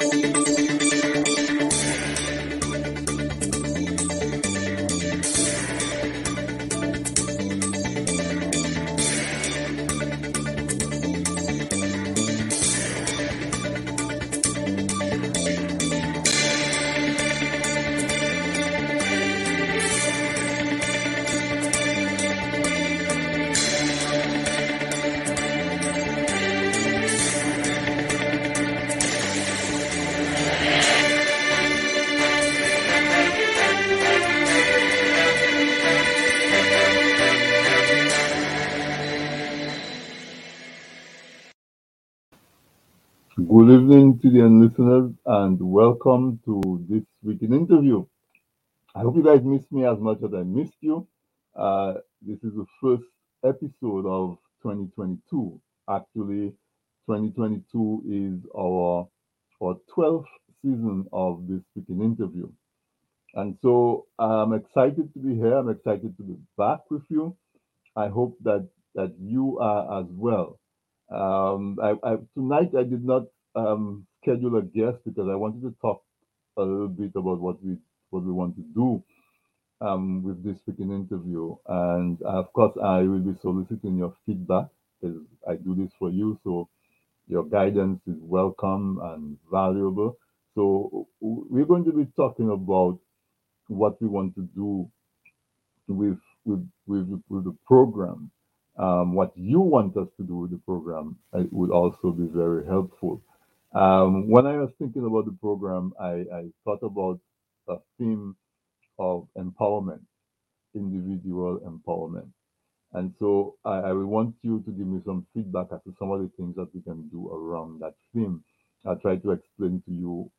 Good evening the listeners and welcome to this weekend interview. I hope you guys missed me as much as I missed you. Uh, this is the first episode of 2022. Actually, 2022 is our our 12th season of this weekend interview. And so I'm excited to be here. I'm excited to be back with you. I hope that that you are as well. Um, I, I, tonight I did not um, schedule a guest because I wanted to talk a little bit about what we what we want to do um, with this speaking interview, and of course I will be soliciting your feedback because I do this for you. So your guidance is welcome and valuable. So we're going to be talking about what we want to do with with with, with the program um, what you want us to do with the program it would also be very helpful. Um, when I was thinking about the program, I, I thought about a theme of empowerment, individual empowerment. And so I, I will want you to give me some feedback as to some of the things that we can do around that theme. I'll try to explain to you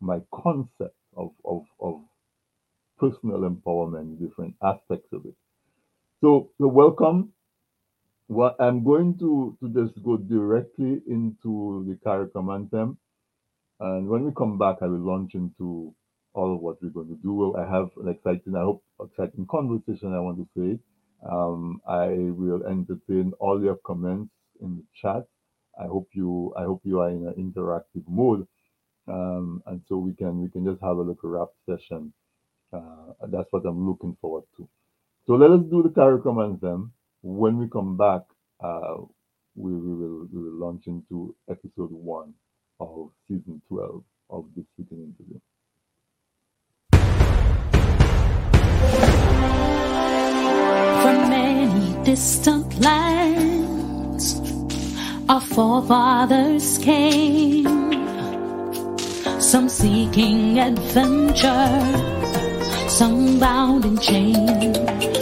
my concept of, of, of personal empowerment, different aspects of it. So, so welcome well, I'm going to, to just go directly into the CARICOM anthem. And when we come back, I will launch into all of what we're going to do. I have an exciting, I hope, exciting conversation I want to say. Um, I will entertain all your comments in the chat. I hope you, I hope you are in an interactive mode, um, and so we can we can just have a little rap session. Uh, that's what I'm looking forward to. So let us do the CARICOM anthem. When we come back, uh, we, we, will, we will launch into episode one of season 12 of this weekend interview. From many distant lands, our forefathers came, some seeking adventure, some bound in chains.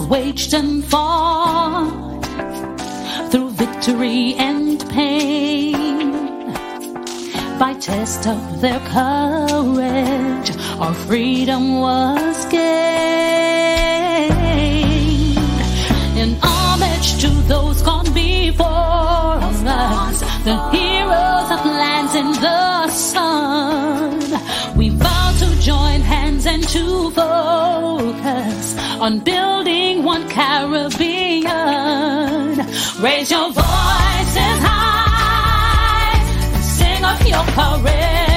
Waged and fought through victory and pain. By test of their courage, our freedom was gained. In homage to those gone before us, the to focus on building one Caribbean. Raise your voices high, sing of your Caribbean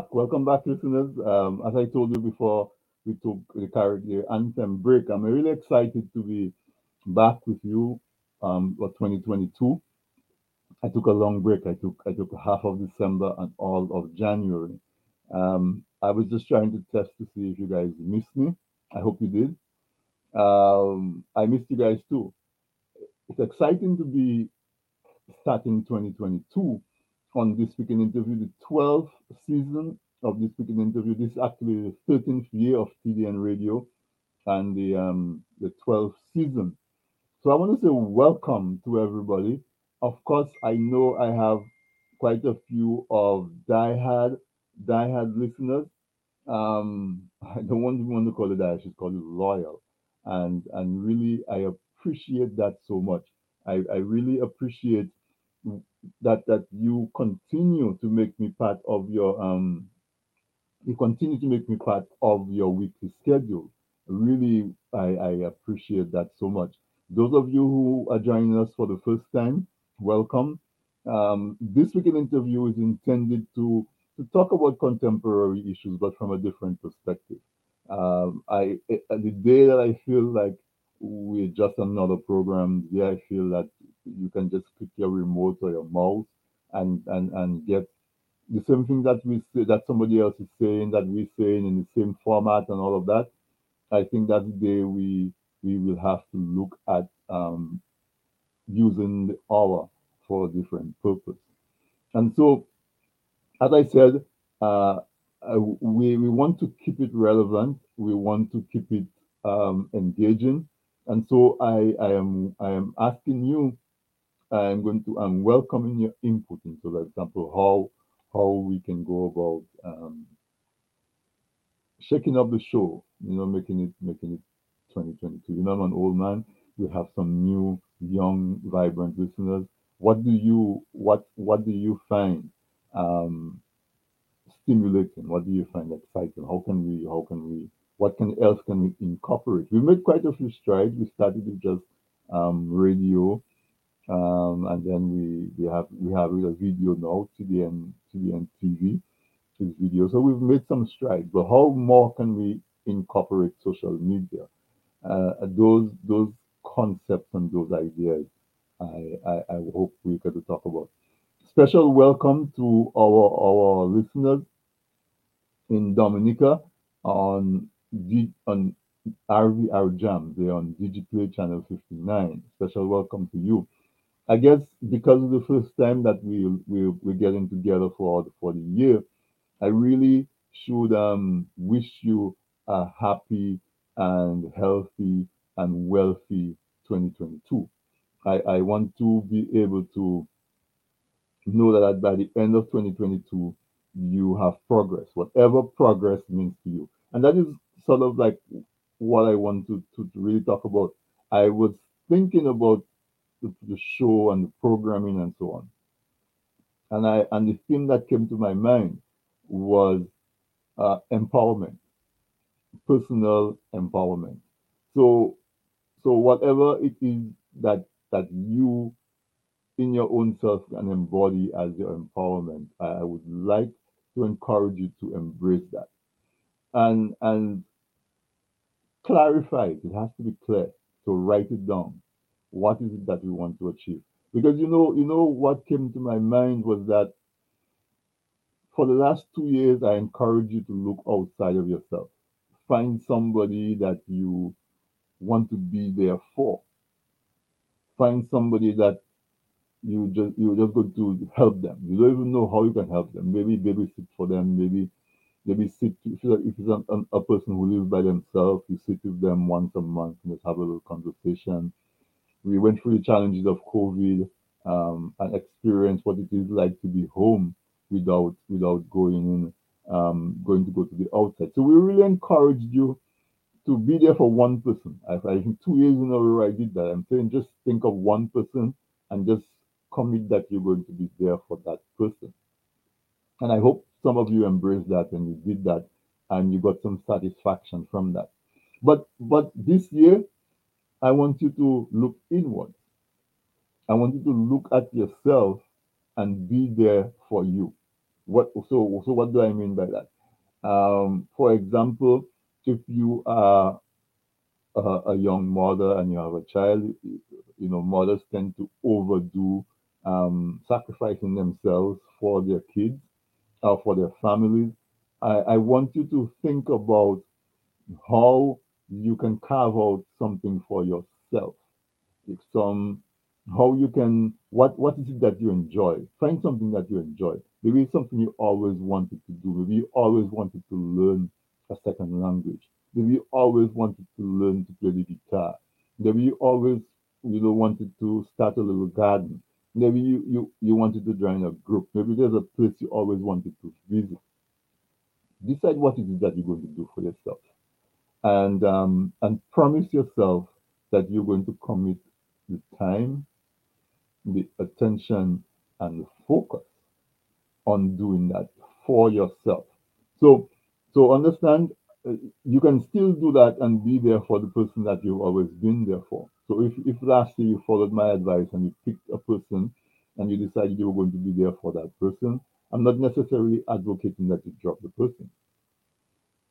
back, welcome back, listeners. Um, as I told you before, we took the Caribbean anthem break. I'm really excited to be back with you um, for 2022. I took a long break. I took I took half of December and all of January. Um, I was just trying to test to see if you guys missed me. I hope you did. Um, I missed you guys too. It's exciting to be starting 2022 on this week in interview, the 12th season of this week in interview. This is actually the 13th year of TDN Radio and the um, the 12th season. So I want to say welcome to everybody. Of course, I know I have quite a few of diehard diehard listeners. Um, I don't want to call it that. I should call it loyal, and and really I appreciate that so much. I, I really appreciate that that you continue to make me part of your um you continue to make me part of your weekly schedule. Really, I, I appreciate that so much. Those of you who are joining us for the first time, welcome. Um, this weekend interview is intended to to talk about contemporary issues, but from a different perspective. Um, I eh, the day that I feel like we're just another program, the day I feel that you can just click your remote or your mouse and and and get the same thing that we say that somebody else is saying that we're saying in the same format and all of that. I think that's the day we we will have to look at um, using the hour for a different purpose. And so, as I said, uh, we we want to keep it relevant. We want to keep it um, engaging. And so I, I am I am asking you I'm going to I'm welcoming your input into, for example, how how we can go about um, shaking up the show, you know, making it making it 2022. You know, I'm an old man. We have some new, young, vibrant listeners. What do you what what do you find um, stimulating? What do you find exciting? How can we how can we what can else can we incorporate? We made quite a few strides. We started with just um, radio um, and then we we have we have a video now, TDN TDN TV is video. So we've made some strides, but how more can we incorporate social media? Uh, those those concepts and those ideas, I, I I hope we to talk about. Special welcome to our our listeners in Dominica on on RVR Jam. They're on Digiplay Channel 59. Special welcome to you. I guess because of the first time that we we we're getting together for for the year, I really should um wish you a happy and healthy and wealthy 2022. I, I want to be able to know that by the end of 2022 you have progress, whatever progress means to you. And that is sort of like what I want to, to, really talk about. I was thinking about the, the show and the programming and so on. And I and the thing that came to my mind was uh, empowerment, personal empowerment. So so whatever it is that that you in your own self can embody as your empowerment, I, I would like to encourage you to embrace that and and clarify it. It has to be clear. So write it down. What is it that we want to achieve? Because you know you know what came to my mind was that for the last two years i encourage you to look outside of yourself. Find somebody that you want to be there for. Find somebody that you just you're just going to help them. You don't even know how you can help them. Maybe babysit for them. Maybe maybe sit if it's a, a person who lives by themselves you sit with them once a month and just have a little conversation we went through the challenges of COVID um, and experienced what it is like to be home without without going in, um, going to go to the outside. So we really encouraged you to be there for one person. I, I think two years in a row I did that. I'm saying just think of one person and just commit that you're going to be there for that person. And I hope some of you embraced that and you did that and you got some satisfaction from that. But but this year I want you to look inward. I want you to look at yourself and be there for you. what so so what do I mean by that? Um, for example, if you are a, a young mother and you have a child, you know, mothers tend to overdo um, sacrificing themselves for their kids or for their families. I, I want you to think about how you can carve out something for yourself. Some how you can what what is it that you enjoy? Find something that you enjoy. Maybe it's something you always wanted to do. Maybe you always wanted to learn a second language. Maybe you always wanted to learn to play the guitar. Maybe you always you know wanted to start a little garden. Maybe you you, you wanted to join a group. Maybe there's a place you always wanted to visit. Decide what it is that you're going to do for yourself and um, and promise yourself that you're going to commit the time, the attention, and the focus on doing that for yourself. So so understand uh, you can still do that and be there for the person that you've always been there for. So if if last year you followed my advice and you picked a person and you decided you were going to be there for that person, I'm not necessarily advocating that you drop the person.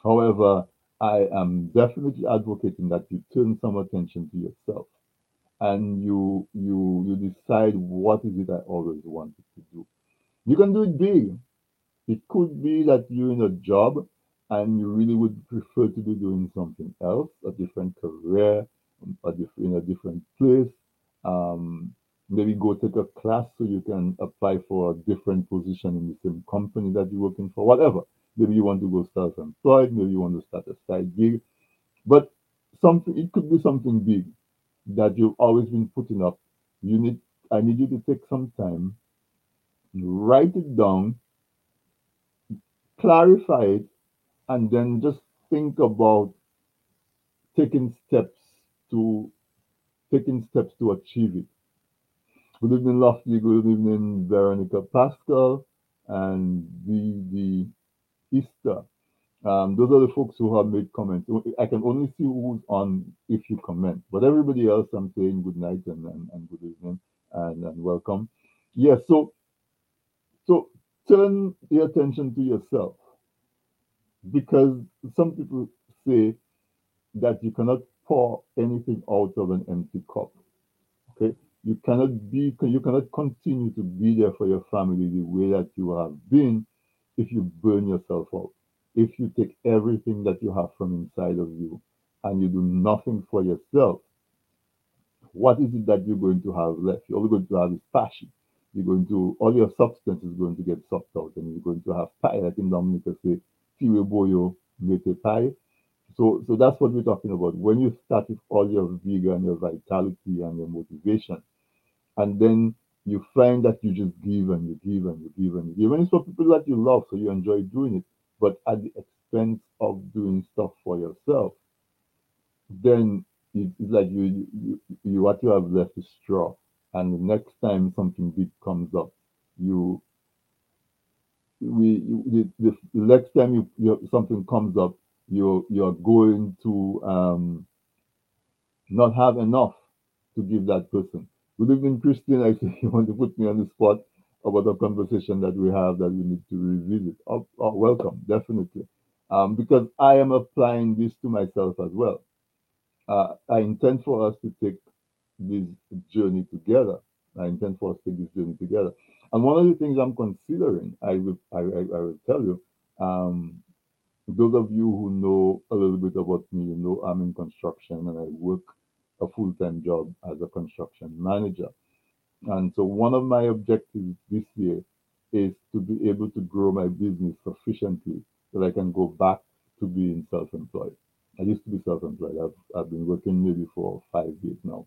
However, I am definitely advocating that you turn some attention to yourself and you you you decide what is it I always wanted to do. You can do it big. It could be that you're in a job and you really would prefer to be doing something else, a different career, in a different place. Um, maybe go take a class so you can apply for a different position in the same company that you're working for, whatever. Maybe you want to go self-employed, maybe you want to start a side gig. But something it could be something big that you've always been putting up. You need I need you to take some time, write it down, clarify it, and then just think about taking steps to taking steps to achieve it. Good evening, Lofty. Good evening, Veronica Pascal and Didi Easter. Um, those are the folks who have made comments. I can only see who's on if you comment, but everybody else, I'm saying good night and, and, and good evening and, and welcome. Yes, so so turn the attention to yourself because some people say that you cannot pour anything out of an empty cup. Okay, you cannot be you cannot continue to be there for your family the way that you have been if you burn yourself out. If you take everything that you have from inside of you and you do nothing for yourself, what is it that you're going to have left? You're only going to have is passion. You're going to all your substance is going to get sucked out and you're going to have pie, like in Dominica say, Fiwe boyo mete pie. So so that's what we're talking about. When you start with all your vigor and your vitality and your motivation, and then you find that you just give and you give and you give and you give. And it's for people that you love, so you enjoy doing it, but at the expense of doing stuff for yourself, then it's like you, you, you what you have left is straw. And the next time something big comes up, you we the, the next time you, you something comes up, you're you're going to um not have enough to give that person. Good evening, Christine. I see you want to put me on the spot about a conversation that we have that we need to revisit. Oh, oh, welcome, definitely. Um, because I am applying this to myself as well. Uh, I intend for us to take this journey together. I intend for us to take this journey together. And one of the things I'm considering, I will, I, I, I will tell you, um, those of you who know a little bit about me, you know I'm in construction and I work a full-time job as a construction manager. And so one of my objectives this year is to be able to grow my business sufficiently that I can go back to being self-employed. I used to be self-employed. I've, I've been working maybe for five years now.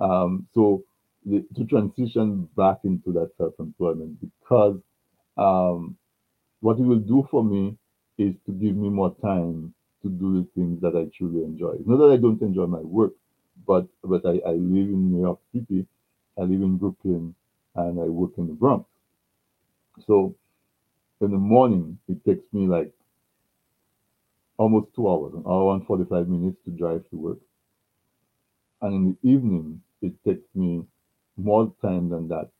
Um, so the, to transition back into that self-employment because um, what it will do for me is to give me more time to do the things that I truly enjoy. Not that I don't enjoy my work, but but I, I live in New York City, I live in Brooklyn, and I work in the Bronx. So in the morning, it takes me like almost two hours, an hour and 45 minutes to drive to work. And in the evening, it takes me more time than that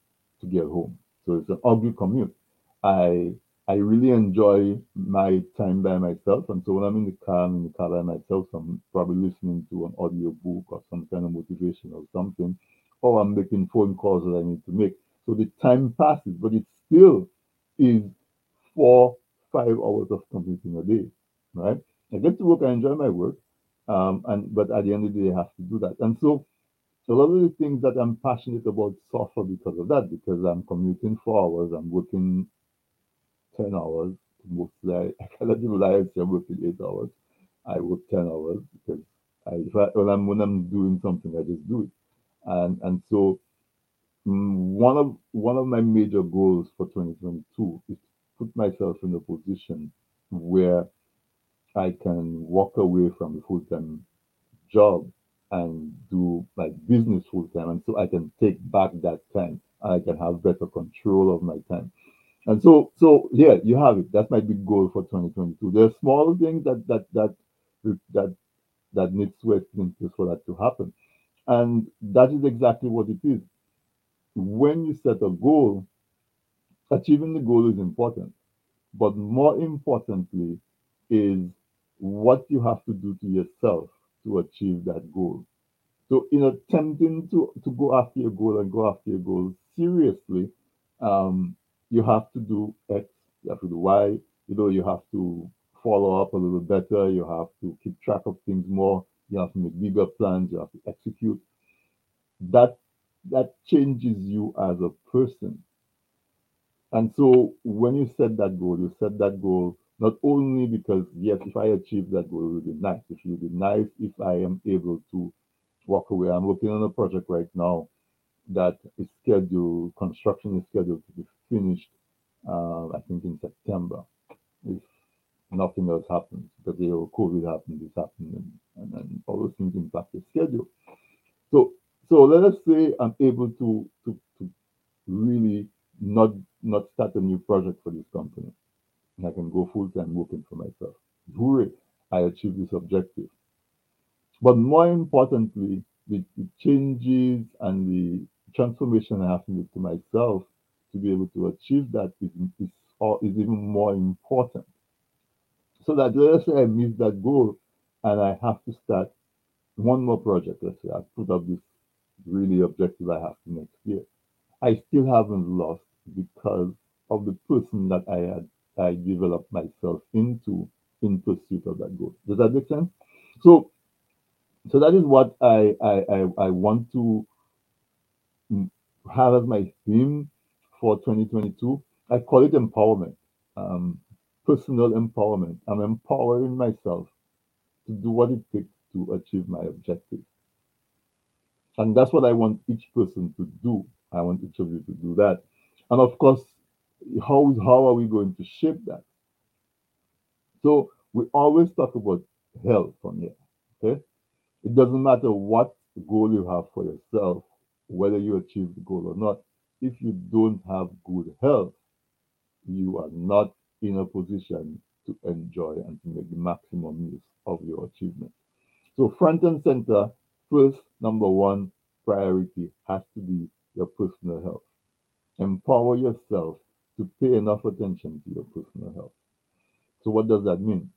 to get home. So it's an ugly commute. I I really enjoy my time by myself. And so when I'm in the car, I'm in the car by myself. So I'm probably listening to an audio book or some kind of motivation or something, or I'm making phone calls that I need to make. So the time passes, but it still is four, five hours of computing a day, right? I get to work, I enjoy my work, um, and but at the end of the day, I have to do that. And so a lot of the things that I'm passionate about suffer because of that, because I'm commuting four hours, I'm working 10 hours. Mostly, I, I cannot and say I'm working eight hours. I work 10 hours because I, when, I'm, when I'm doing something, I just do it. And, and so, mm, one of one of my major goals for 2022 is to put myself in a position where I can walk away from the full time job and do my business full time. And so I can take back that time I can have better control of my time. And so, so yeah, you have it. That's my big goal for 2022. There are small things that that that that that needs to place for that to happen, and that is exactly what it is. When you set a goal, achieving the goal is important, but more importantly, is what you have to do to yourself to achieve that goal. So, in attempting to to go after your goal and go after your goal seriously, um, you have to do X, you have to do Y, you know, you have to follow up a little better, you have to keep track of things more, you have to make bigger plans, you have to execute. That that changes you as a person. And so when you set that goal, you set that goal not only because yes, if I achieve that goal, it will be nice. It would be nice if I am able to walk away. I'm working on a project right now that is scheduled, construction is scheduled to be finished, uh, I think in September, if nothing else happens, because the COVID happened, this happened, and, and, and all those things impact the schedule. So, so let us say I'm able to, to, to really not not start a new project for this company. And I can go full time working for myself. Hooray, I achieved this objective. But more importantly, the, the changes and the transformation I have to make to myself to be able to achieve that is, is, or is even more important. So that let's say I miss that goal and I have to start one more project. Let's say I put up this really objective I have to next year. I still haven't lost because of the person that I had I developed myself into in pursuit of that goal. Does that make sense? So so that is what I I, I, I want to have as my theme for 2022. I call it empowerment, um, personal empowerment. I'm empowering myself to do what it takes to achieve my objective. And that's what I want each person to do. I want each of you to do that. And of course, how, how are we going to shape that? So we always talk about health from here. Okay. It doesn't matter what goal you have for yourself, whether you achieve the goal or not if you don't have good health, you are not in a position to enjoy and to make the maximum use of your achievement. So, front and center, first, number one priority has to be your personal health. Empower yourself to pay enough attention to your personal health. So, what does that mean?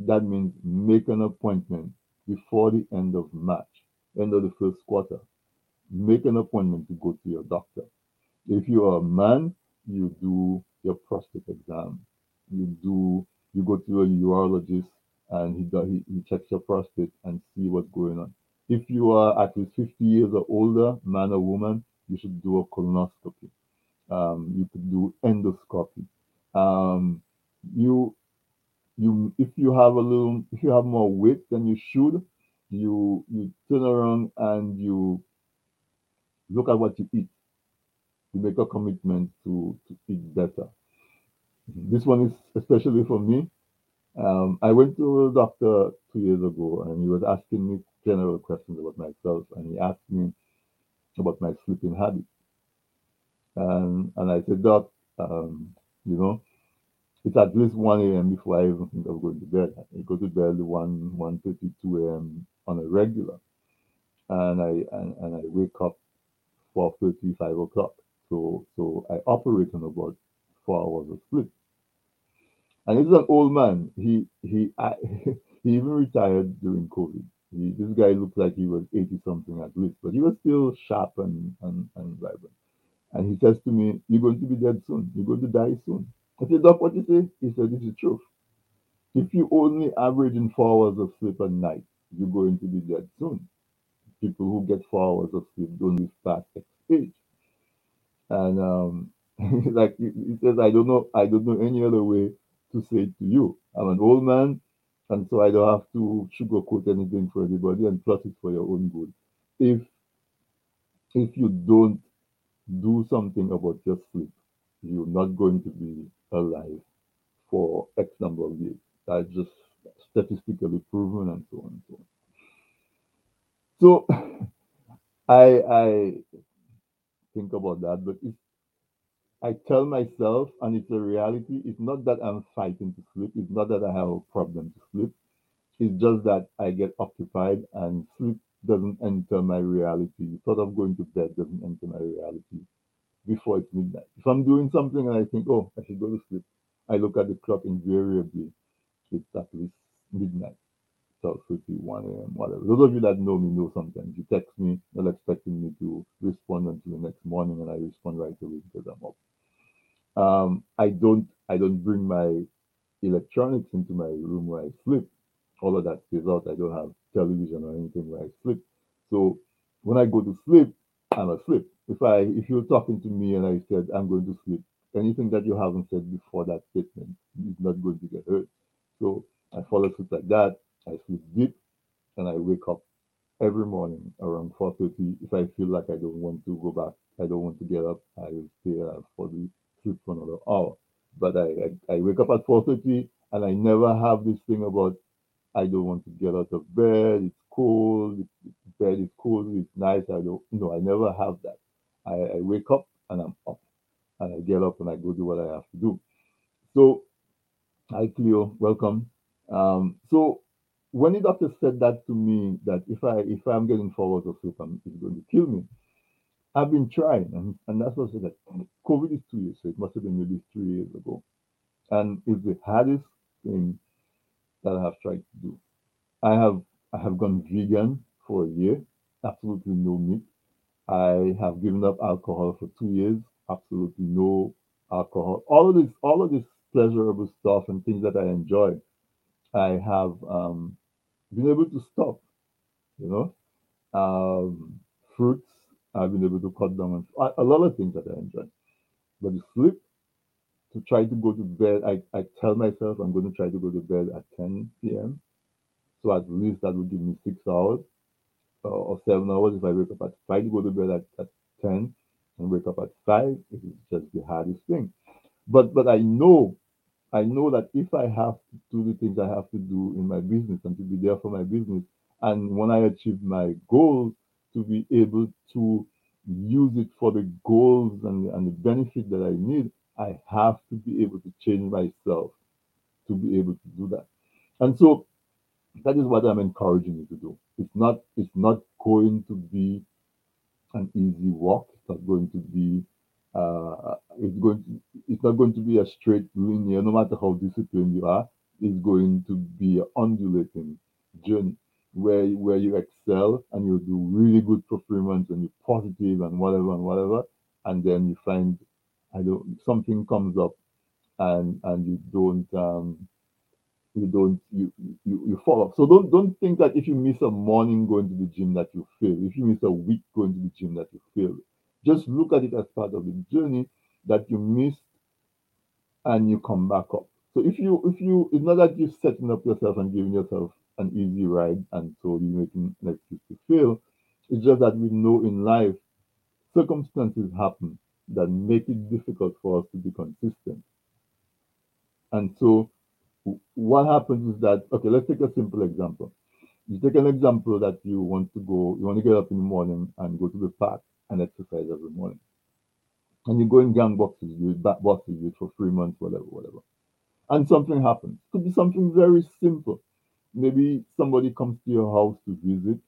That means make an appointment before the end of March, end of the first quarter. Make an appointment to go to your doctor if you are a man, you do your prostate exam. You do you go to a urologist and he does he, he checks your prostate and see what's going on. If you are at least 50 years or older, man or woman, you should do a colonoscopy. Um, you could do endoscopy. Um, you you if you have a little if you have more weight than you should, you you turn around and you look at what you eat to make a commitment to, to eat better. This one is especially for me. Um, I went to a doctor two years ago and he was asking me general questions about myself and he asked me about my sleeping habits. And, and I said, Doc, um, you know, it's at least 1 a.m. before I even think of going to bed. I go to bed 1, 1 32 a.m. on a regular. And I and, and I wake up 4 5 o'clock. So, so I operate on about four hours of sleep. and this is an old man. He he I, he even retired during COVID. He, this guy looked like he was 80 something at least, but he was still sharp and, and, and vibrant. And he says to me, You're going to be dead soon. You're going to die soon. I said, Doc, what do you say? He said, This is truth. If you only average in four hours of sleep a night, you're going to be dead soon. People who get four hours of sleep don't live past X age. And um, like he says, I don't know, I don't know any other way to say it to you. I'm an old man, and so I don't have to sugarcoat anything for anybody and plot it for your own good. If if you don't do something about your sleep, you're not going to be alive for X number of years. That's just statistically proven and so on and so on. So I I think about that, but it's I tell myself, and it's a reality, it's not that I'm fighting to sleep, it's not that I have a problem to sleep. It's just that I get occupied and sleep doesn't enter my reality. Thought of going to bed doesn't enter my reality before it's midnight. If I'm doing something and I think, oh, I should go to sleep, I look at the clock invariably, it's at least midnight, 12:30, 1 a.m., whatever. Those of you that know me know sometimes you text me, not expecting me to respond until the next morning, and I respond right away because I'm up. Um, I don't I don't bring my electronics into my room where I sleep. All of that stays out. I don't have television or anything where I sleep. So when I go to sleep, I'm asleep. If I if you're talking to me and I said I'm going to sleep, anything that you haven't said before that statement is not going to get heard. So I fall asleep like that. I sleep deep and I wake up every morning around 4.30 if i feel like i don't want to go back i don't want to get up i will stay for the sleep for another hour. But I, I i wake up at 4.30 and i never have this thing about i don't want to get out of bed it's cold it's, bed is cold it's nice i don't no i never have that. I, I wake up and i'm up and i get up and i go do what i have to do. So hi cleo welcome. Um so when the doctor said that to me that if i if i'm getting four hours of sleep I'm, it's going to kill me i've been trying and, and that's what i said that covid is two years so it must have been maybe three years ago. And it's the hardest thing that i have tried to do i have i have gone vegan for a year absolutely no meat. I have given up alcohol for two years absolutely no alcohol. All of this all of this pleasurable stuff and things that i enjoy i have um, been able to stop you know? Um, fruits i've been able to cut down on a, lot of things that i enjoy. But the sleep to try to go to bed I, I tell myself i'm going to try to go to bed at 10 p.m so at least that would give me six hours uh, or seven hours if i wake up at five to go to bed at, at 10 and wake up at five. It is just the hardest thing. But but i know I know that if I have to do the things I have to do in my business and to be there for my business, and when I achieve my goals, to be able to use it for the goals and, and the benefit that I need, I have to be able to change myself to be able to do that. And so that is what I'm encouraging you to do. It's not it's not going to be an easy walk. It's not going to be uh, it's going to, it's not going to be a straight linear, no matter how disciplined you are. It's going to be an undulating journey where where you excel and you do really good performance and you're positive and whatever and whatever, and then you find I don't something comes up and and you don't um you don't you, you you fall off. So don't don't think that if you miss a morning going to the gym that you fail. If you miss a week going to the gym that you fail. Just look at it as part of the journey that you missed and you come back up. So if you if you it's not that you're setting up yourself and giving yourself an easy ride and so you're making an excuse to fail. It's just that we know in life circumstances happen that make it difficult for us to be consistent. And so what happens is that okay, let's take a simple example. You take an example that you want to go, you want to get up in the morning and go to the park and exercise every morning. And you go in gang boxes, you back boxes you for three months, whatever, whatever. And something happens. Could be something very simple. Maybe somebody comes to your house to visit,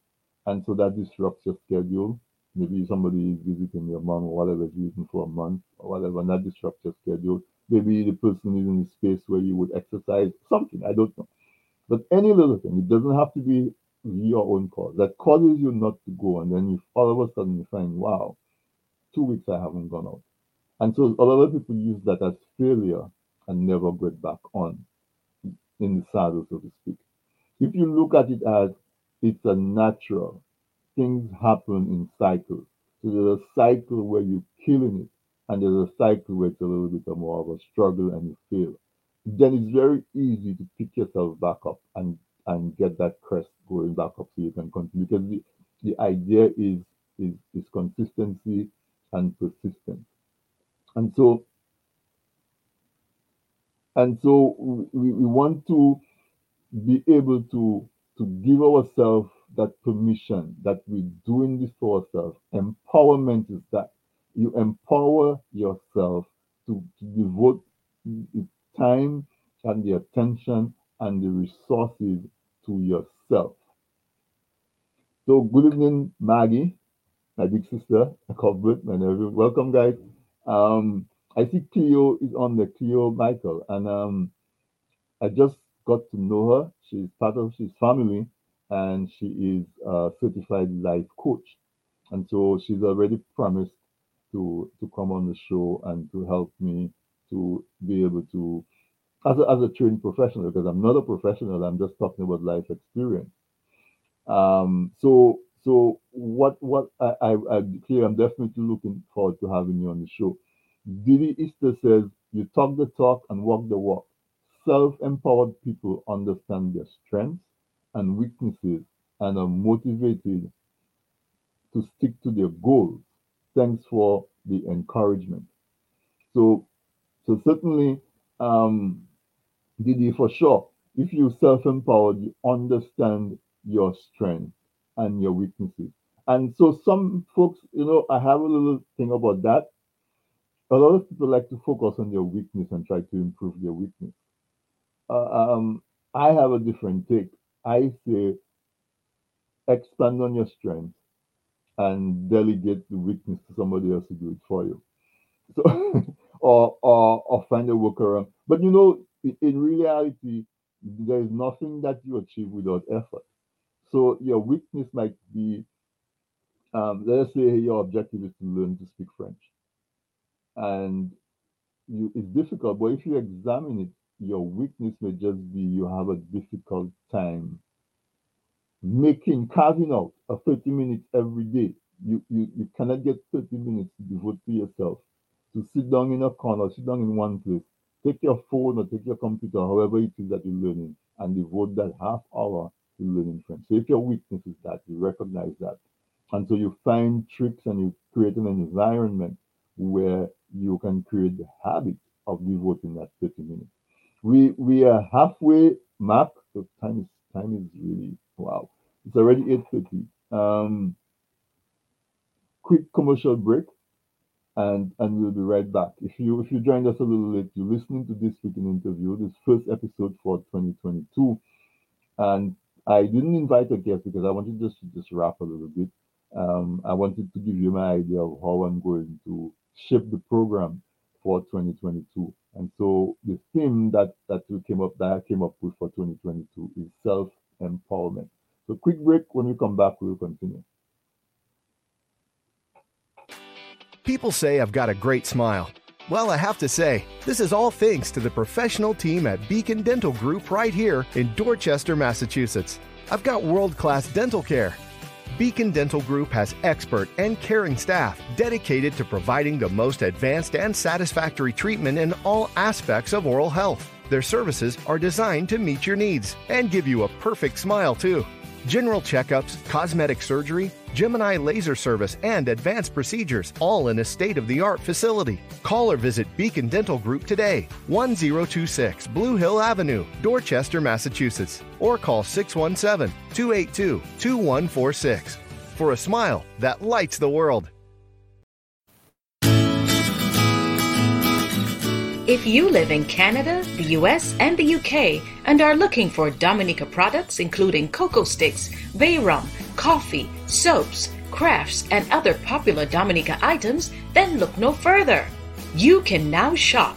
and so that disrupts your schedule. Maybe somebody is visiting your mom or whatever is visiting for a month or whatever, and that disrupts your schedule. maybe the person is in a space where you would exercise something. I don't know. But any little thing, it doesn't have to be your own cause that causes you not to go, and then you all of a sudden you find, wow, two weeks I haven't gone out. And so a lot of people use that as failure and never get back on in the saddle, so to speak. If you look at it as it's a natural, things happen in cycles. So there's a cycle where you're killing it, and there's a cycle where it's a little bit more of a struggle and you fail. Then it's very easy to pick yourself back up and and get that crest going back up so you can continue. Because the, the idea is is is consistency and persistence. And so and so we, we want to be able to to give ourselves that permission that we're doing this for ourselves. Empowerment is that you empower yourself to, to devote time and the attention and the resources to yourself. So, good evening, Maggie, my big sister, Cuthbert, and everyone. Welcome, guys. Um, I see Cleo is on the Cleo Michael, and um, I just got to know her. She's part of she's family, and she is a certified life coach, and so she's already promised to to come on the show and to help me to be able to as a, as a trained professional because I'm not a professional. I'm just talking about life experience. Um, so so what what I, I, I Cleo I'm definitely looking forward to having you on the show. Didi Easter says you talk the talk and walk the walk. Self-empowered people understand their strengths and weaknesses and are motivated to stick to their goals. Thanks for the encouragement. So so certainly um, Didi, for sure, if you self-empowered, you understand your strengths and your weaknesses. And so some folks, you know, I have a little thing about that. A lot of people like to focus on their weakness and try to improve their weakness. Uh, um, I have a different take. I say expand on your strength and delegate the weakness to somebody else to do it for you. So, or, or or find a workaround. But you know, in reality, there is nothing that you achieve without effort. So your weakness might be, um, let's say your objective is to learn to speak French, and you, it's difficult. But if you examine it, your weakness may just be you have a difficult time making carving out a 30 minutes every day. You, you you cannot get 30 minutes to devote to yourself to sit down in a corner, sit down in one place Take your phone or take your computer, however it is that you're learning, and devote that half hour to learning French. So if your weakness is that, you recognize that. And so you find tricks and you create an environment where you can create the habit of devoting that 30 minutes. We we are halfway mark. So time is time is really wow. It's already 8:30. Um quick commercial break and and we'll be right back. If you if you joined us a little late, you're listening to this week in interview, this first episode for 2022, and I didn't invite a guest because I wanted just to just wrap a little bit. Um, I wanted to give you my idea of how I'm going to shape the program for 2022. And so the theme that that we came up that I came up with for 2022 is self empowerment. So quick break. When we come back, we'll continue. People say I've got a great smile. Well, I have to say, this is all thanks to the professional team at Beacon Dental Group right here in Dorchester, Massachusetts. I've got world class dental care. Beacon Dental Group has expert and caring staff dedicated to providing the most advanced and satisfactory treatment in all aspects of oral health. Their services are designed to meet your needs and give you a perfect smile, too general checkups, cosmetic surgery, Gemini laser service, and advanced procedures, all in a state of the art facility. Call or visit Beacon Dental Group today, 1026 Blue Hill Avenue, Dorchester, Massachusetts, or call 617 282 2146 for a smile that lights the world. If you live in Canada, the US, and the UK and are looking for Dominica products including cocoa sticks, bay rum, coffee, soaps, crafts, and other popular Dominica items, then look no further. You can now shop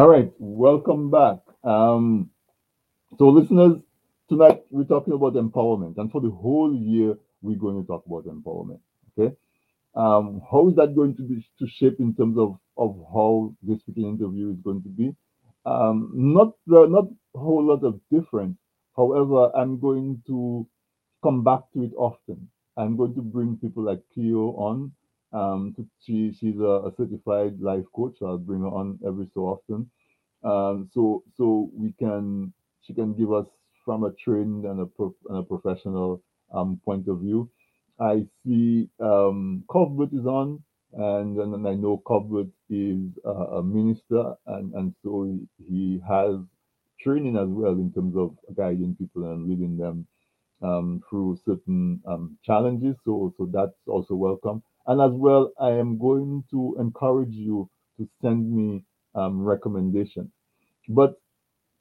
All right, welcome back. Um, so, listeners, tonight we're talking about empowerment, and for the whole year we're going to talk about empowerment. Okay, um, how is that going to be to shape in terms of of how this speaking interview is going to be? Um, not the, not a whole lot of difference. However, I'm going to come back to it often. I'm going to bring people like Cleo on. Um, she she's a, a certified life coach. So I'll bring her on every so often. Um, so so we can she can give us from a trained and a, pro, and a professional um, point of view. I see um, Cuthbert is on, and, and I know Cuthbert is uh, a minister, and, and so he, he has training as well in terms of guiding people and leading them um, through certain um, challenges. So, so that's also welcome. And as well, I am going to encourage you to send me um, recommendations. But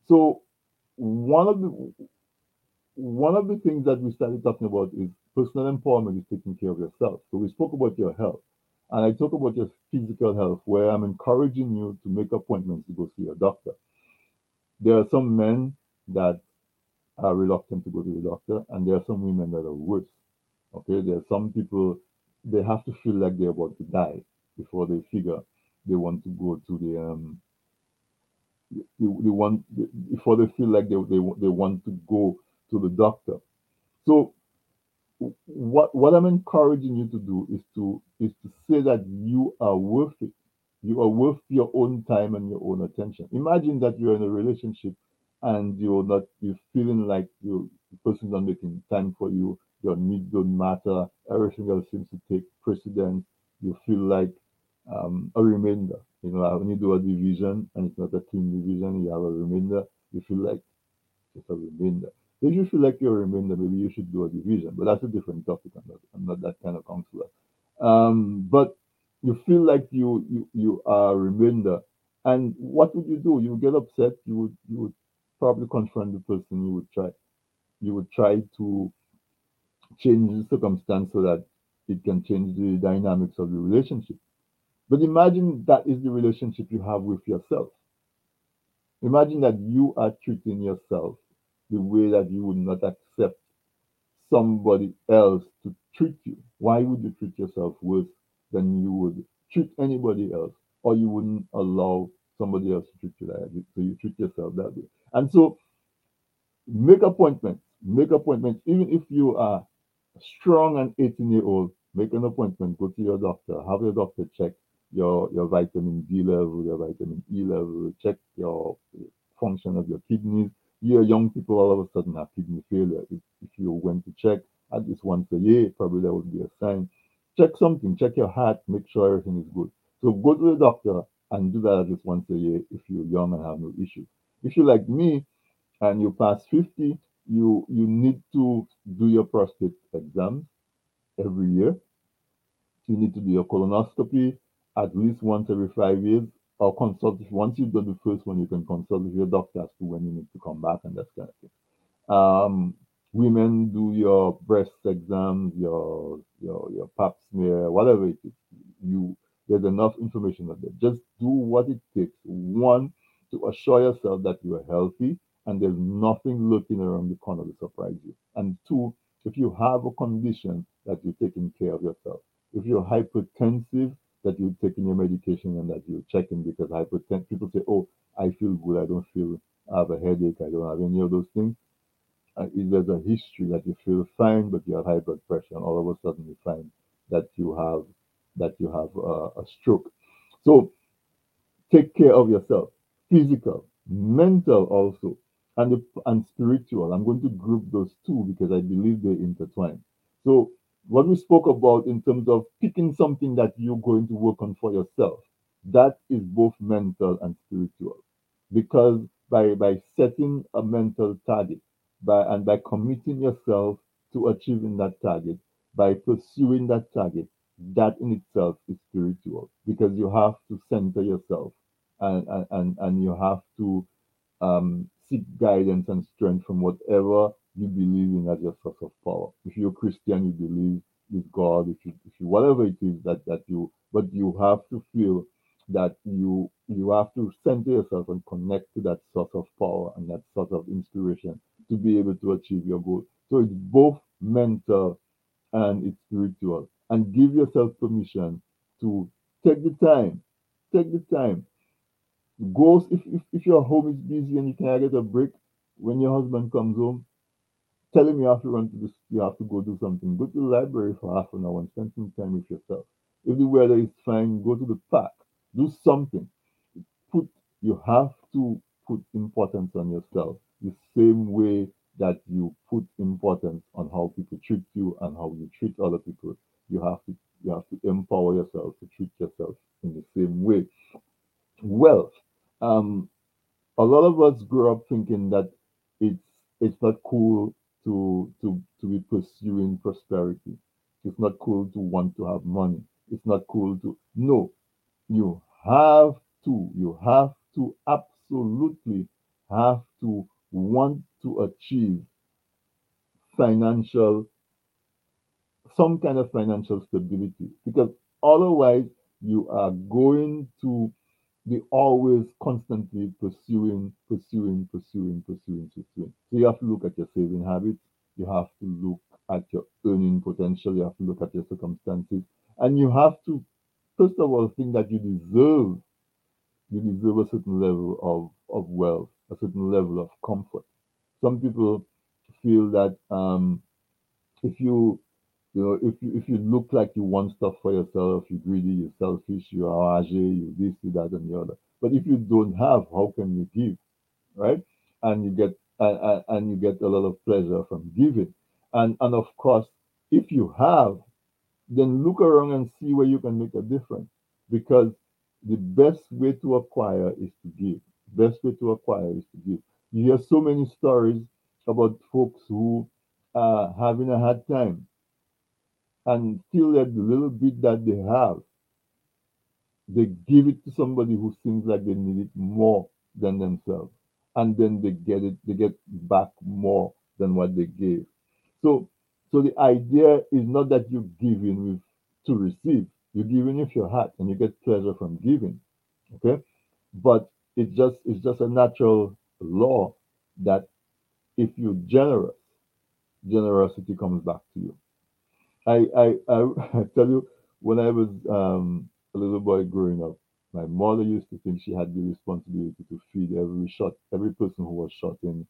so one of the one of the things that we started talking about is personal empowerment is taking care of yourself. So we spoke about your health, and I talk about your physical health, where I'm encouraging you to make appointments to go see your doctor. There are some men that are reluctant to go to the doctor, and there are some women that are worse. Okay, there are some people they have to feel like they're about to die before they figure they want to go to the um they, they want before they feel like they, they they want to go to the doctor. So what what I'm encouraging you to do is to is to say that you are worth it. You are worth your own time and your own attention. Imagine that you're in a relationship and you're not you're feeling like you the person's not making time for you, your needs don't matter, everything else seems to take precedence. You feel like um, a remainder. You know, when you do a division and it's not a team division, you have a remainder, you feel like it's a remainder. If you feel like you're a remainder, maybe you should do a division, but that's a different topic. I'm not, I'm not that kind of counselor. Um, but you feel like you, you you are a remainder, and what would you do? You would get upset. You would you would probably confront the person. You would try you would try to change the circumstance so that it can change the dynamics of the relationship. But imagine that is the relationship you have with yourself. Imagine that you are treating yourself the way that you would not accept somebody else to treat you. Why would you treat yourself worse than you would treat anybody else? Or you wouldn't allow somebody else to treat you like that. So you treat yourself that way. And so make appointments. Make appointments. Even if you are strong and 18 year old, make an appointment, go to your doctor, have your doctor check your, your vitamin D level, your vitamin E level, check your function of your kidneys. You're young people all of a sudden have kidney failure. If, if you went to check at least once a year, probably that would be a sign. Check something, check your heart, make sure everything is good. So go to the doctor and do that at least once a year if you're young and have no issue. If you're like me and you pass 50, you you need to do your prostate exams every year. You need to do your colonoscopy at least once every five years, or consult. Once you've done the first one, you can consult with your doctor as to when you need to come back and that kind of thing. Um, women do your breast exams, your your your pap smear, whatever it is. You there's enough information out there. Just do what it takes. One to assure yourself that you are healthy and there's nothing lurking around the corner to surprise you. And two, if you have a condition that you're taking care of yourself. If you're hypertensive, that you're taking your medication and that you're checking because hypertension people say, Oh, I feel good, I don't feel I have a headache, I don't have any of those things. Uh, if there's a history that you feel fine, but you have high blood pressure, and all of a sudden you find that you have that you have uh, a stroke. So take care of yourself, physical, mental also, and the, and spiritual. I'm going to group those two because I believe they intertwine. So what we spoke about in terms of picking something that you're going to work on for yourself, that is both mental and spiritual. Because by by setting a mental target by and by committing yourself to achieving that target by pursuing that target that in itself is spiritual because you have to center yourself and and and, you have to um, seek guidance and strength from whatever you believe in as your source of power. If you're Christian, you believe with God. If you, if you whatever it is that that you, but you have to feel that you you have to center yourself and connect to that source of power and that source of inspiration to be able to achieve your goal. So it's both mental and it's spiritual. And give yourself permission to take the time, take the time Go if, if, if your home is busy and you can't get a break, when your husband comes home, tell him you have to run to you have to go do something. Go to the library for half an hour and spend some time with yourself. If the weather is fine, go to the park. Do something. Put you have to put importance on yourself the same way that you put importance on how people treat you and how you treat other people. You have to you have to empower yourself to treat yourself in the same way. Wealth um, a lot of us grew up thinking that it's it's not cool to to to be pursuing prosperity. It's not cool to want to have money. It's not cool to no. You have to. You have to absolutely have to want to achieve financial some kind of financial stability because otherwise you are going to they always constantly pursuing, pursuing, pursuing, pursuing, pursuing. So you have to look at your saving habits. You have to look at your earning potential. You have to look at your circumstances. And you have to, first of all, think that you deserve, you deserve a certain level of, of wealth, a certain level of comfort. Some people feel that um, if you you know, if you if you look like you want stuff for yourself, you're greedy, you're selfish, you are age, you this, you that, and the other. But if you don't have, how can you give, right? And you get and, and you get a lot of pleasure from giving. And and of course, if you have, then look around and see where you can make a difference. Because the best way to acquire is to give. Best way to acquire is to give. You hear so many stories about folks who are having a hard time and still the little bit that they have, they give it to somebody who seems like they need it more than themselves. And then they get it, they get back more than what they gave. So so the idea is not that you're giving with to receive. You're giving with your heart and you get pleasure from giving. Okay? But it's just it's just a natural law that if you're generous, generosity comes back to you. I, I, I, I tell you, when I was um, a little boy growing up, my mother used to think she had the responsibility to feed every shot, every person who was shot in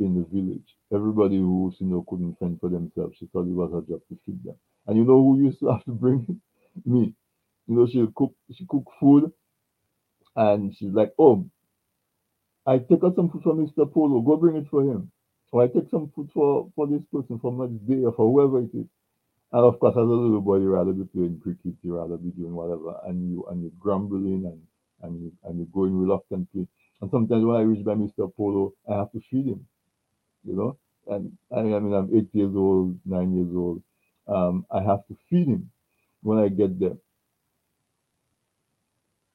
in the village. Everybody who you know couldn't fend for themselves, she thought it was her job to feed them. And you know who used to have to bring it? Me. You know, she'll cook she cook food and she's like, Oh, I take out some food for Mr. Polo, go bring it for him. Or I take some food for, for this person for Mother's Day or for whoever it is. And of course, as a little boy, you rather be playing cricket, you rather be doing whatever, and you and you're grumbling and and you and you're going reluctantly. And sometimes when I reach by Mr. Polo, I have to feed him, you know. And I mean, I'm eight years old, nine years old. Um, I have to feed him when I get there.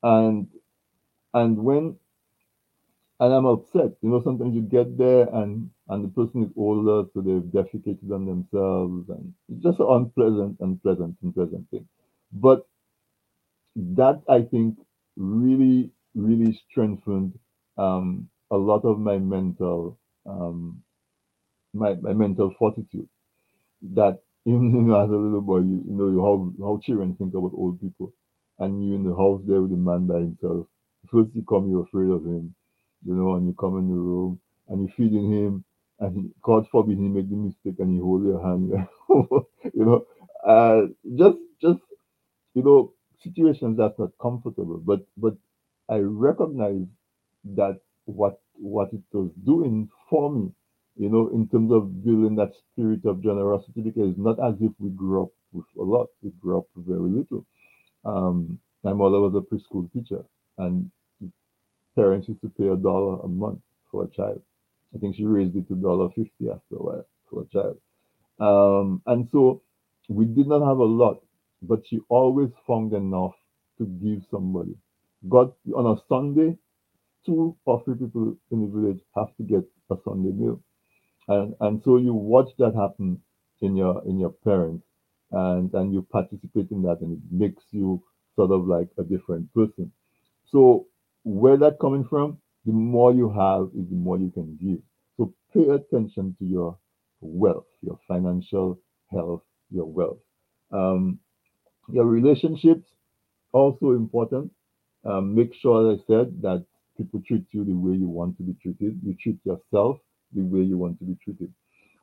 And and when and I'm upset. You know, sometimes you get there and and the person is older, so they've defecated on themselves, and it's just an unpleasant, unpleasant, unpleasant thing. But that I think really, really strengthened um, a lot of my mental, um, my my mental fortitude. That even you know, as a little boy, you, you know how how children think about old people, and you in the house there with a man by himself. First you come, you're afraid of him you know, and you come in the room and you're feeding him, and God forbid he make the mistake and he hold your hand, you know, uh, just just you know situations that's not comfortable, but but I recognize that what what it was doing for me, you know, in terms of building that spirit of generosity, because it's not as if we grew up with a lot, we grew up with very little. Um, my mother was a preschool teacher, and parents used to pay a dollar a month for a child. I think she raised it to dollar fifty after a while for a child. Um, and so we did not have a lot, but she always found enough to give somebody. God on a Sunday, two or three people in the village have to get a Sunday meal. And and so you watch that happen in your in your parents and and you participate in that and it makes you sort of like a different person. So where that coming from, the more you have is the more you can give. So pay attention to your wealth, your financial health, your wealth. Um, your relationships also important. Um, make sure, as I said, that people treat you the way you want to be treated. You treat yourself the way you want to be treated.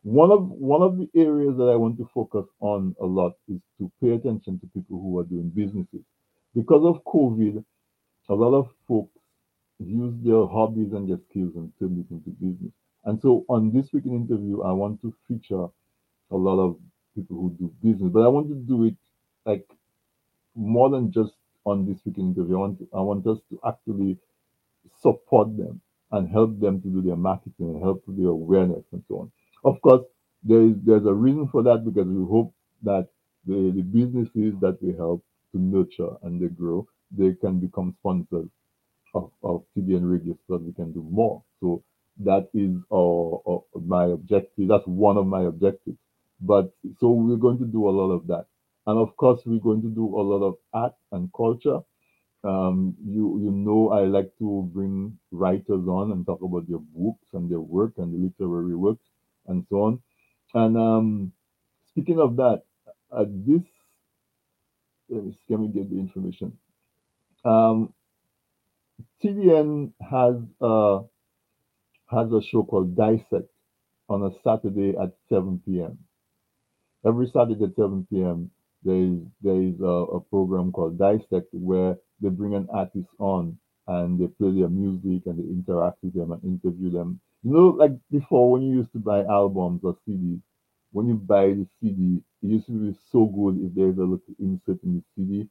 One of one of the areas that I want to focus on a lot is to pay attention to people who are doing businesses. Because of COVID, a lot of folks use their hobbies and their skills and turn it into business. And so on this weekend interview, I want to feature a lot of people who do business, but I want to do it like more than just on this weekend interview. I want to, I want us to actually support them and help them to do their marketing and help to do awareness and so on. Of course, there is there's a reason for that because we hope that the, the businesses that we help to nurture and they grow, they can become sponsors of, of TDN Radio so that we can do more. So that is my objective. That's one of my objectives. But so we're going to do a lot of that. And of course, we're going to do a lot of art and culture. Um, you you know I like to bring writers on and talk about their books and their work and the literary works and so on. And um, speaking of that, at this let me, let me get the information. Um, TDN has uh, has a show called Dissect on a Saturday at 7 p.m. Every Saturday at 7 p.m. there is there is a, a program called Dissect where they bring an artist on and they play their music and they interact with them and interview them. You know, like before when you used to buy albums or CDs, when you buy the CD, it used to be so good if there's a little insert in the CD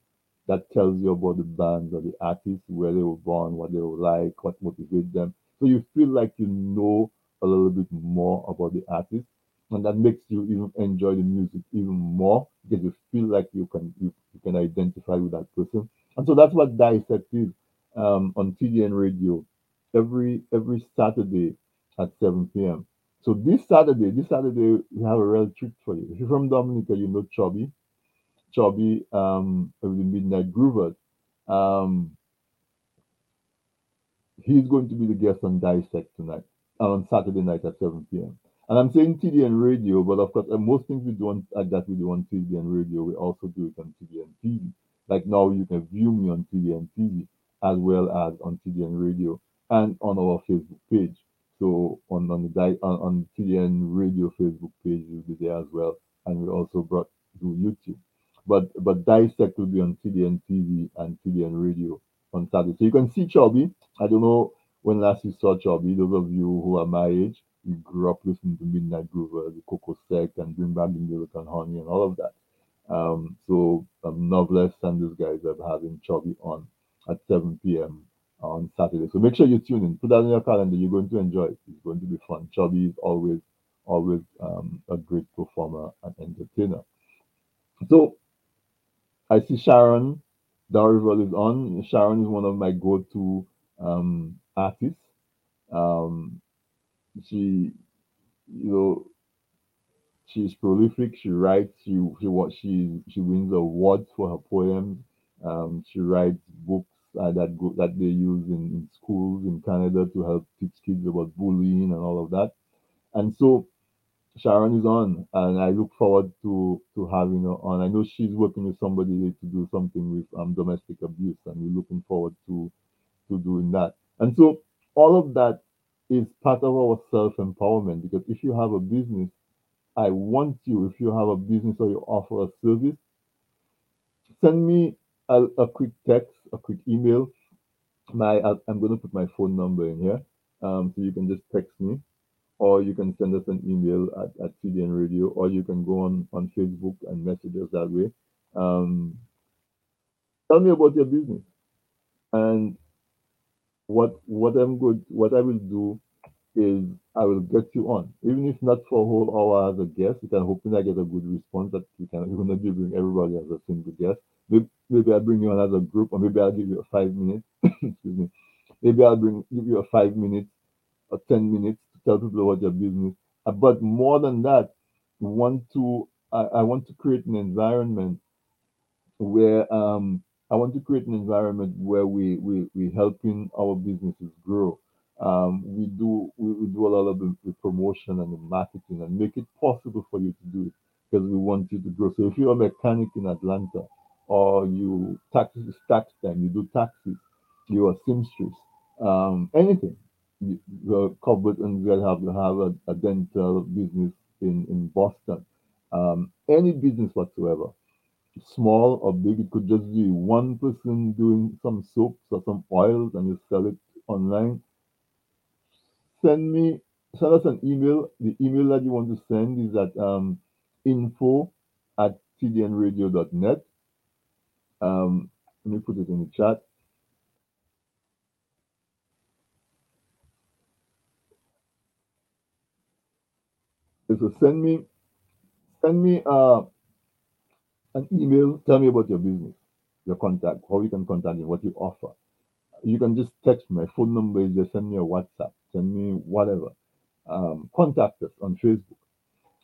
that tells you about the bands or the artists, where they were born, what they were like, what motivated them. So you feel like you know a little bit more about the artist, and that makes you even enjoy the music even more because you feel like you can you, you can identify with that person. And so that's what Dissect is um, on TDN Radio every every Saturday at 7 p.m. So this Saturday, this Saturday we have a real treat for you. If you're from Dominica, you know Chubby. Chubby um, the Midnight Groovers. Um, he's going to be the guest on Dissect tonight, uh, on Saturday night at 7 p.m. And I'm saying TDN radio, but of course, uh, most things we do on uh, that we do on TDN radio, we also do it on TDN TV. Like now, you can view me on TDN TV as well as on TDN radio and on our Facebook page. So on on the on, on TDN radio Facebook page, you'll be there as well, and we also brought to YouTube. But but Dissect will be on TDN TV and TDN radio on Saturday. So you can see Chubby. I don't know when last you saw Chubby. Those of you who are my age, you grew up listening to Midnight Groover, the Coco Sect, and Bring Back the Milk and Honey, and all of that. Um, so um, Novelist and those guys are having Chubby on at 7 p.m. on Saturday. So make sure you tune in. Put that in your calendar. You're going to enjoy it. It's going to be fun. Chubby is always, always um, a great performer and entertainer. So I see Sharon Darival is on. Sharon is one of my go-to um, artists. Um, she, you know, she's prolific. She writes. She she what she she wins awards for her poems. Um, she writes books uh, that go, that they use in, in schools in Canada to help teach kids about bullying and all of that. And so Sharon is on, and I look forward to to having her on. I know she's working with somebody to do something with um, domestic abuse, and we're looking forward to to doing that. And so all of that is part of our self empowerment because if you have a business, I want you, if you have a business or you offer a service, send me a, a quick text, a quick email. My I'm going to put my phone number in here, um, so you can just text me, or you can send us an email at, at TDN Radio, or you can go on on Facebook and message us that way. Um, tell me about your business and what what I'm good what I will do is I will get you on, even if not for a whole hour as a guest. We can hoping I get a good response that we can. We're gonna bring everybody as a single guest. Maybe, maybe I'll bring you on as a group, or maybe I'll give you a five minutes. excuse me. Maybe I'll bring give you a five minutes or ten minutes tell people about your business. Uh, But more than that, want to I, I want to create an environment where um, I want to create an environment where we we we helping our businesses grow. Um, we do we, we do a lot of the, the promotion and the marketing and make it possible for you to do it because we want you to grow. So if you're a mechanic in Atlanta or you taxes tax time, you do taxes, you're seamstress, um, anything. You're covered and we'll have to have a, a dental business in in Boston. Um, any business whatsoever small or big. It could just be one person doing some soaps or some oils and you sell it online. Send me, send us an email. The email that you want to send is at um, info at tdnradio.net. Um, let me put it in the chat. So send me, send me uh, an email. Tell me about your business, your contact, how you can contact me, what you offer. You can just text me. My phone number is just send me a WhatsApp, send me whatever. Um, contact us on Facebook.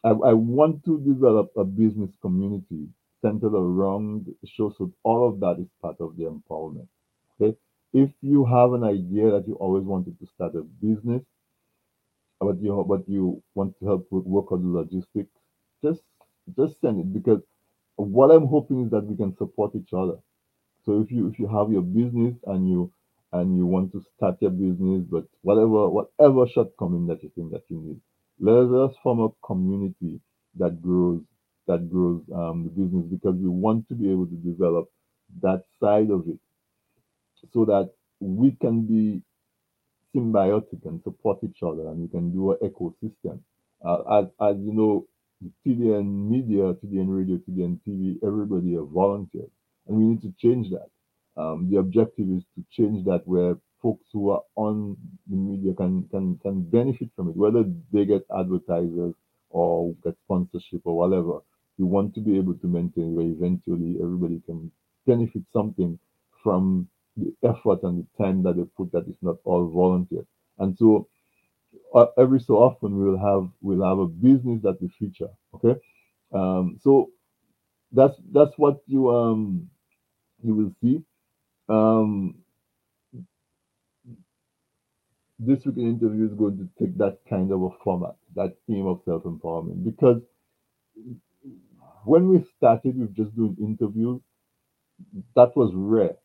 I, I want to develop a business community centered around the show. So all of that is part of the empowerment. Okay. If you have an idea that you always wanted to start a business, but you but you want to help with work on the logistics, just just send it because what I'm hoping is that we can support each other. So if you if you have your business and you and you want to start your business, but whatever whatever shortcoming that you think that you need, let us form a community that grows that grows um, the business because we want to be able to develop that side of it so that we can be symbiotic and support each other and we can do an ecosystem. Uh, as, as you know, TDN media, TDN radio, TDN TV, everybody are volunteers. And we need to change that. Um, the objective is to change that where folks who are on the media can, can, can benefit from it, whether they get advertisers or get sponsorship or whatever. We want to be able to maintain where eventually everybody can benefit something from the effort and the time that they put that is not all volunteer. And so uh, every so often we'll have we'll have a business that we feature. Okay, um, so that's that's what you um you will see. Um, this week in interview is going to take that kind of a format, that theme of self empowerment, because when we started with just doing interviews, that was rare.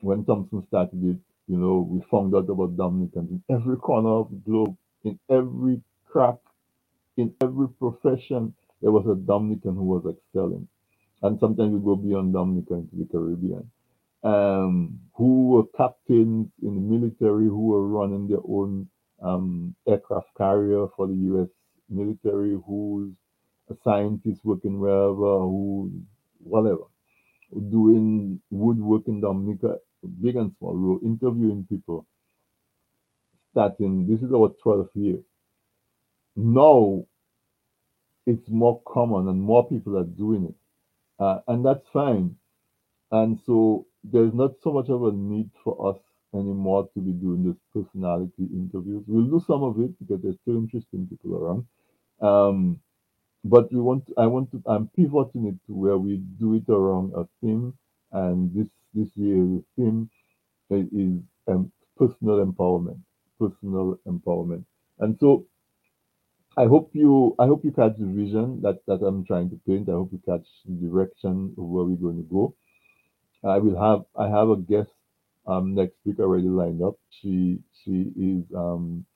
When Thompson started it, you know, we found out about Dominicans in every corner of the globe, in every crack, in every profession, there was a Dominican who was excelling. And sometimes we go beyond Dominica into the Caribbean. Um, who were captains in the military, who were running their own um, aircraft carrier for the U.S. military, who's a scientist working wherever, who whatever, doing woodwork in Dominica, big and small. We were interviewing people starting, this is our 12th year. Now it's more common and more people are doing it. Uh, and that's fine. And so there's not so much of a need for us anymore to be doing this personality interviews. We'll do some of it because there's still interesting people around. Um, but we want I want to I'm pivoting it to where we do it around a theme. And this this year's theme is, um, personal empowerment. Personal empowerment. And so I hope you I hope you catch the vision that, that I'm trying to paint. I hope you catch the direction of where we're going to go. I will have I have a guest um, next week already lined up. She she is um,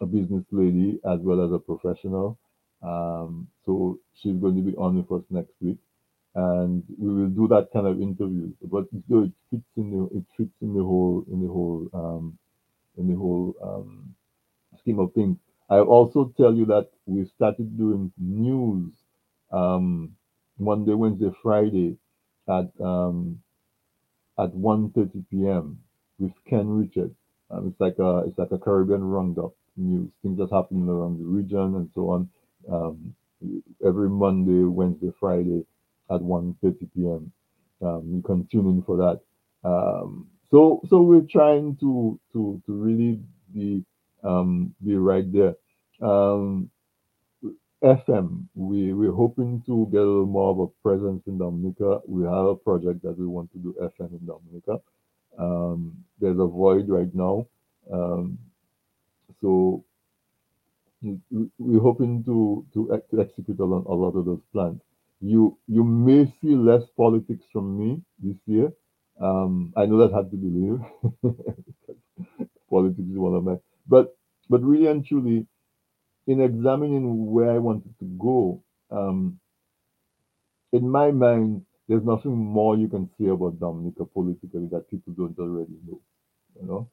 a business lady as well as a professional. Um, so she's going to be on with us next week, and we will do that kind of interview. But so it fits in the it fits in the whole in the whole um, in the whole um, scheme of things. I also tell you that we started doing news um, Monday, Wednesday, Friday at um, at 1.30 p.m. with Ken Richards. Um, it's like a it's like a Caribbean roundup news, things that's happening around the region and so on. Um, every Monday, Wednesday, Friday at 1.30 p.m. Um, you can tune in for that. Um, so so we're trying to to to really be um, be right there. Um, FM, we we're hoping to get a little more of a presence in Dominica. We have a project that we want to do FM in Dominica. Um, there's a void right now, um, so we- we- we're hoping to to, to execute a lot, a lot of those plans. You you may see less politics from me this year. Um, I know that had to believe. politics is one of my, but but really and truly, in examining where I wanted to go, um, in my mind, there's nothing more you can say about Dominica politically that people don't already know. You know,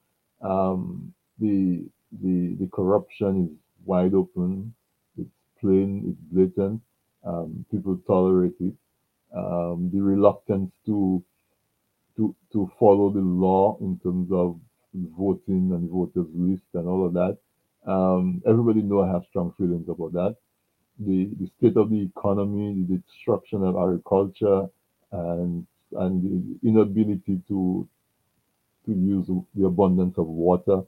um, the the the corruption is wide open. It's plain. It's blatant. Um, people tolerate it. Um, the reluctance to to to follow the law in terms of voting and voters list and all of that. Um, everybody know I have strong feelings about that. The the state of the economy, the destruction of agriculture, and and the inability to to use the abundance of water.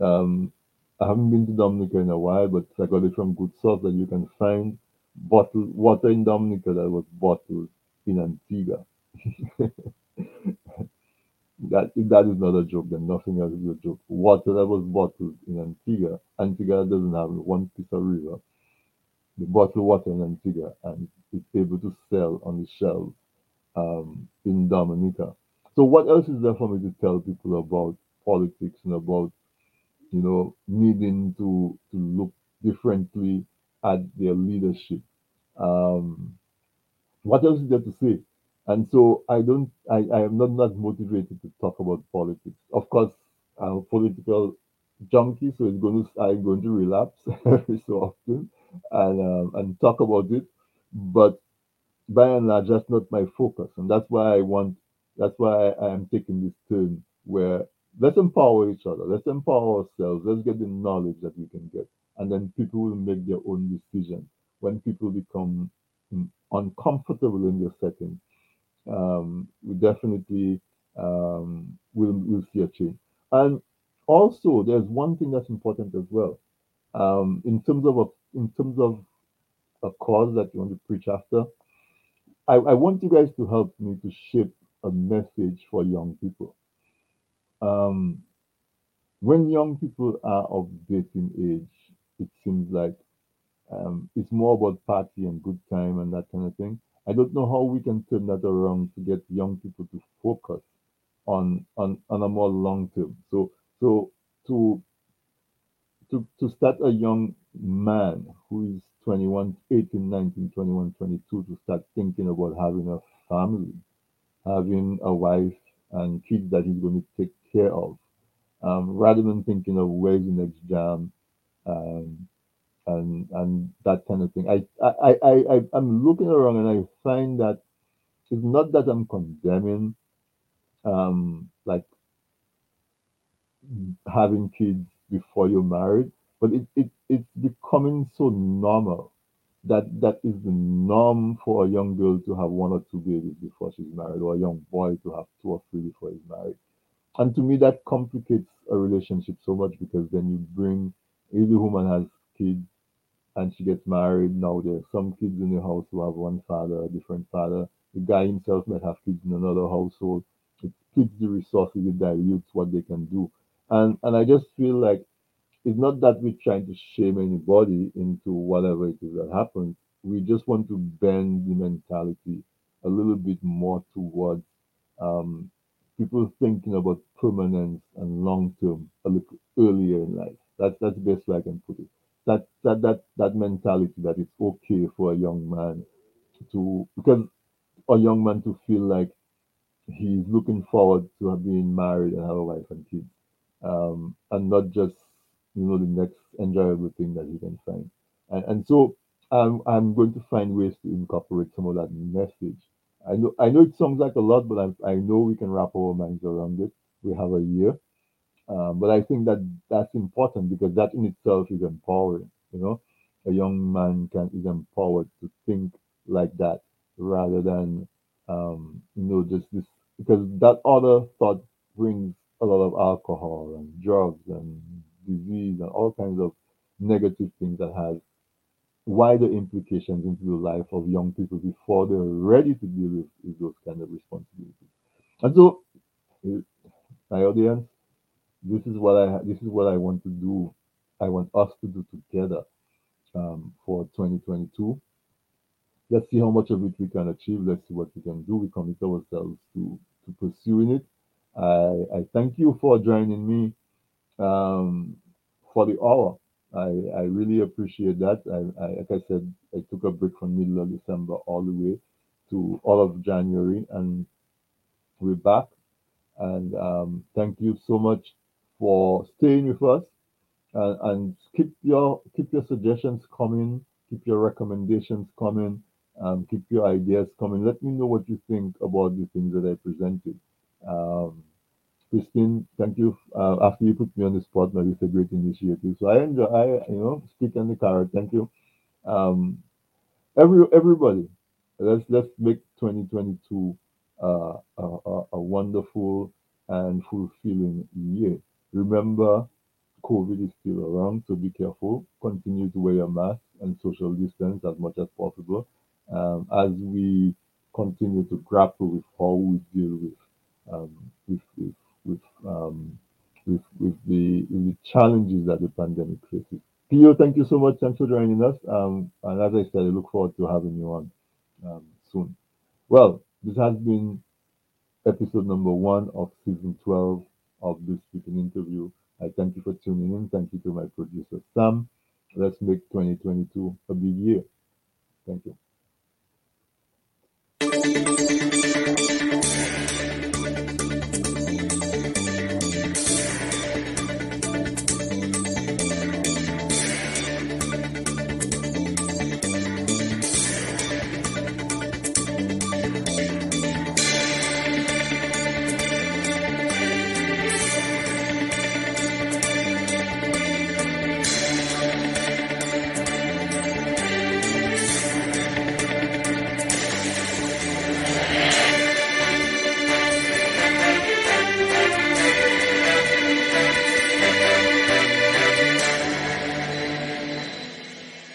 Um, I haven't been to Dominica in a while, but I got it from good source that you can find bottled water in Dominica that was bottled in Antigua. That if that is not a joke, then nothing else is a joke. Water that was bottled in Antigua. Antigua doesn't have one piece of river. The bottled water in Antigua and it's able to sell on the shelves um, in Dominica. So what else is there for me to tell people about politics and about you know needing to to look differently at their leadership? Um, what else is there to say? And so I don't, I, I am not that motivated to talk about politics. Of course, I'm a political junkie, so it's going to, I'm going to relapse every so often and um, and talk about it. But by and large, that's not my focus, and that's why I want, that's why I, I am taking this turn where let's empower each other, let's empower ourselves, let's get the knowledge that we can get, and then people will make their own decision. When people become mm, uncomfortable in their setting, um, we definitely um, will will see a change. And also, there's one thing that's important as well. Um, in terms of a in terms of a cause that you want to preach after, I, I want you guys to help me to shape a message for young people. Um, when young people are of dating age, it seems like um, it's more about party and good time and that kind of thing. I don't know how we can turn that around to get young people to focus on on, on a more long term. So so to to to start a young man who is 21, 18, 19, 21, 22 to start thinking about having a family, having a wife and kids that he's going to take care of, um, rather than thinking of where's the next jam um, and and that kind of thing. I I I, I I'm looking around and I find that it's not that I'm condemning um, like having kids before you're married, but it, it it's becoming so normal that that is the norm for a young girl to have one or two babies before she's married, or a young boy to have two or three before he's married. And to me, that complicates a relationship so much because then you bring, the woman has kids and she gets married, now there's some kids in the house who have one father, a different father. The guy himself might have kids in another household. It splits the resources, it dilutes what they can do. And and I just feel like it's not that we're trying to shame anybody into whatever it is that happens. We just want to bend the mentality a little bit more towards um, people thinking about permanence and long term a little earlier in life. That's that's the best way I can put it. That that that that mentality that it's okay for a young man to because a young man to feel like he's looking forward to being married and have a wife and kids um, and not just you know the next enjoyable thing that he can find. And, and so I'm I'm going to find ways to incorporate some of that message. I know I know it sounds like a lot, but I'm, I know we can wrap our minds around it. We have a year, Um, but I think that that's important because that in itself is empowering. You know, a young man can is empowered to think like that rather than um, you know just this because that other thought brings a lot of alcohol and drugs and disease and all kinds of negative things that has wider implications into the life of young people before they're ready to deal with, with those kind of responsibilities. And so, uh, my audience, this is what I this is what I want to do. I want us to do together um, for 2022. Let's see how much of it we can achieve. Let's see what we can do. We commit ourselves to to pursuing it. I, I thank you for joining me um, for the hour. I, I really appreciate that. I, I, like I said, I took a break from middle of December all the way to all of January, and we're back. And um, thank you so much for staying with us. Uh, and keep your keep your suggestions coming, keep your recommendations coming, um, keep your ideas coming. Let me know what you think about the things that I presented. Um, Christine, thank you. Uh, after you put me on the spot, now it's a great initiative. So I enjoy, I you know, speak on the carrot. Thank you. Um, every everybody, let's let's make 2022 uh, a, a, a wonderful and fulfilling year. Remember, COVID is still around, so be careful. Continue to wear your mask and social distance as much as possible um, as we continue to grapple with how we deal with um, with, with with um, with with the with the challenges that the pandemic faces. Pio, thank you so much. Thanks for joining us. Um, and as I said, I look forward to having you on um, soon. Well, this has been episode number one of season 12 of this speaking interview. I thank you for tuning in. Thank you to my producer, Sam. Let's make 2022 a big year. Thank you.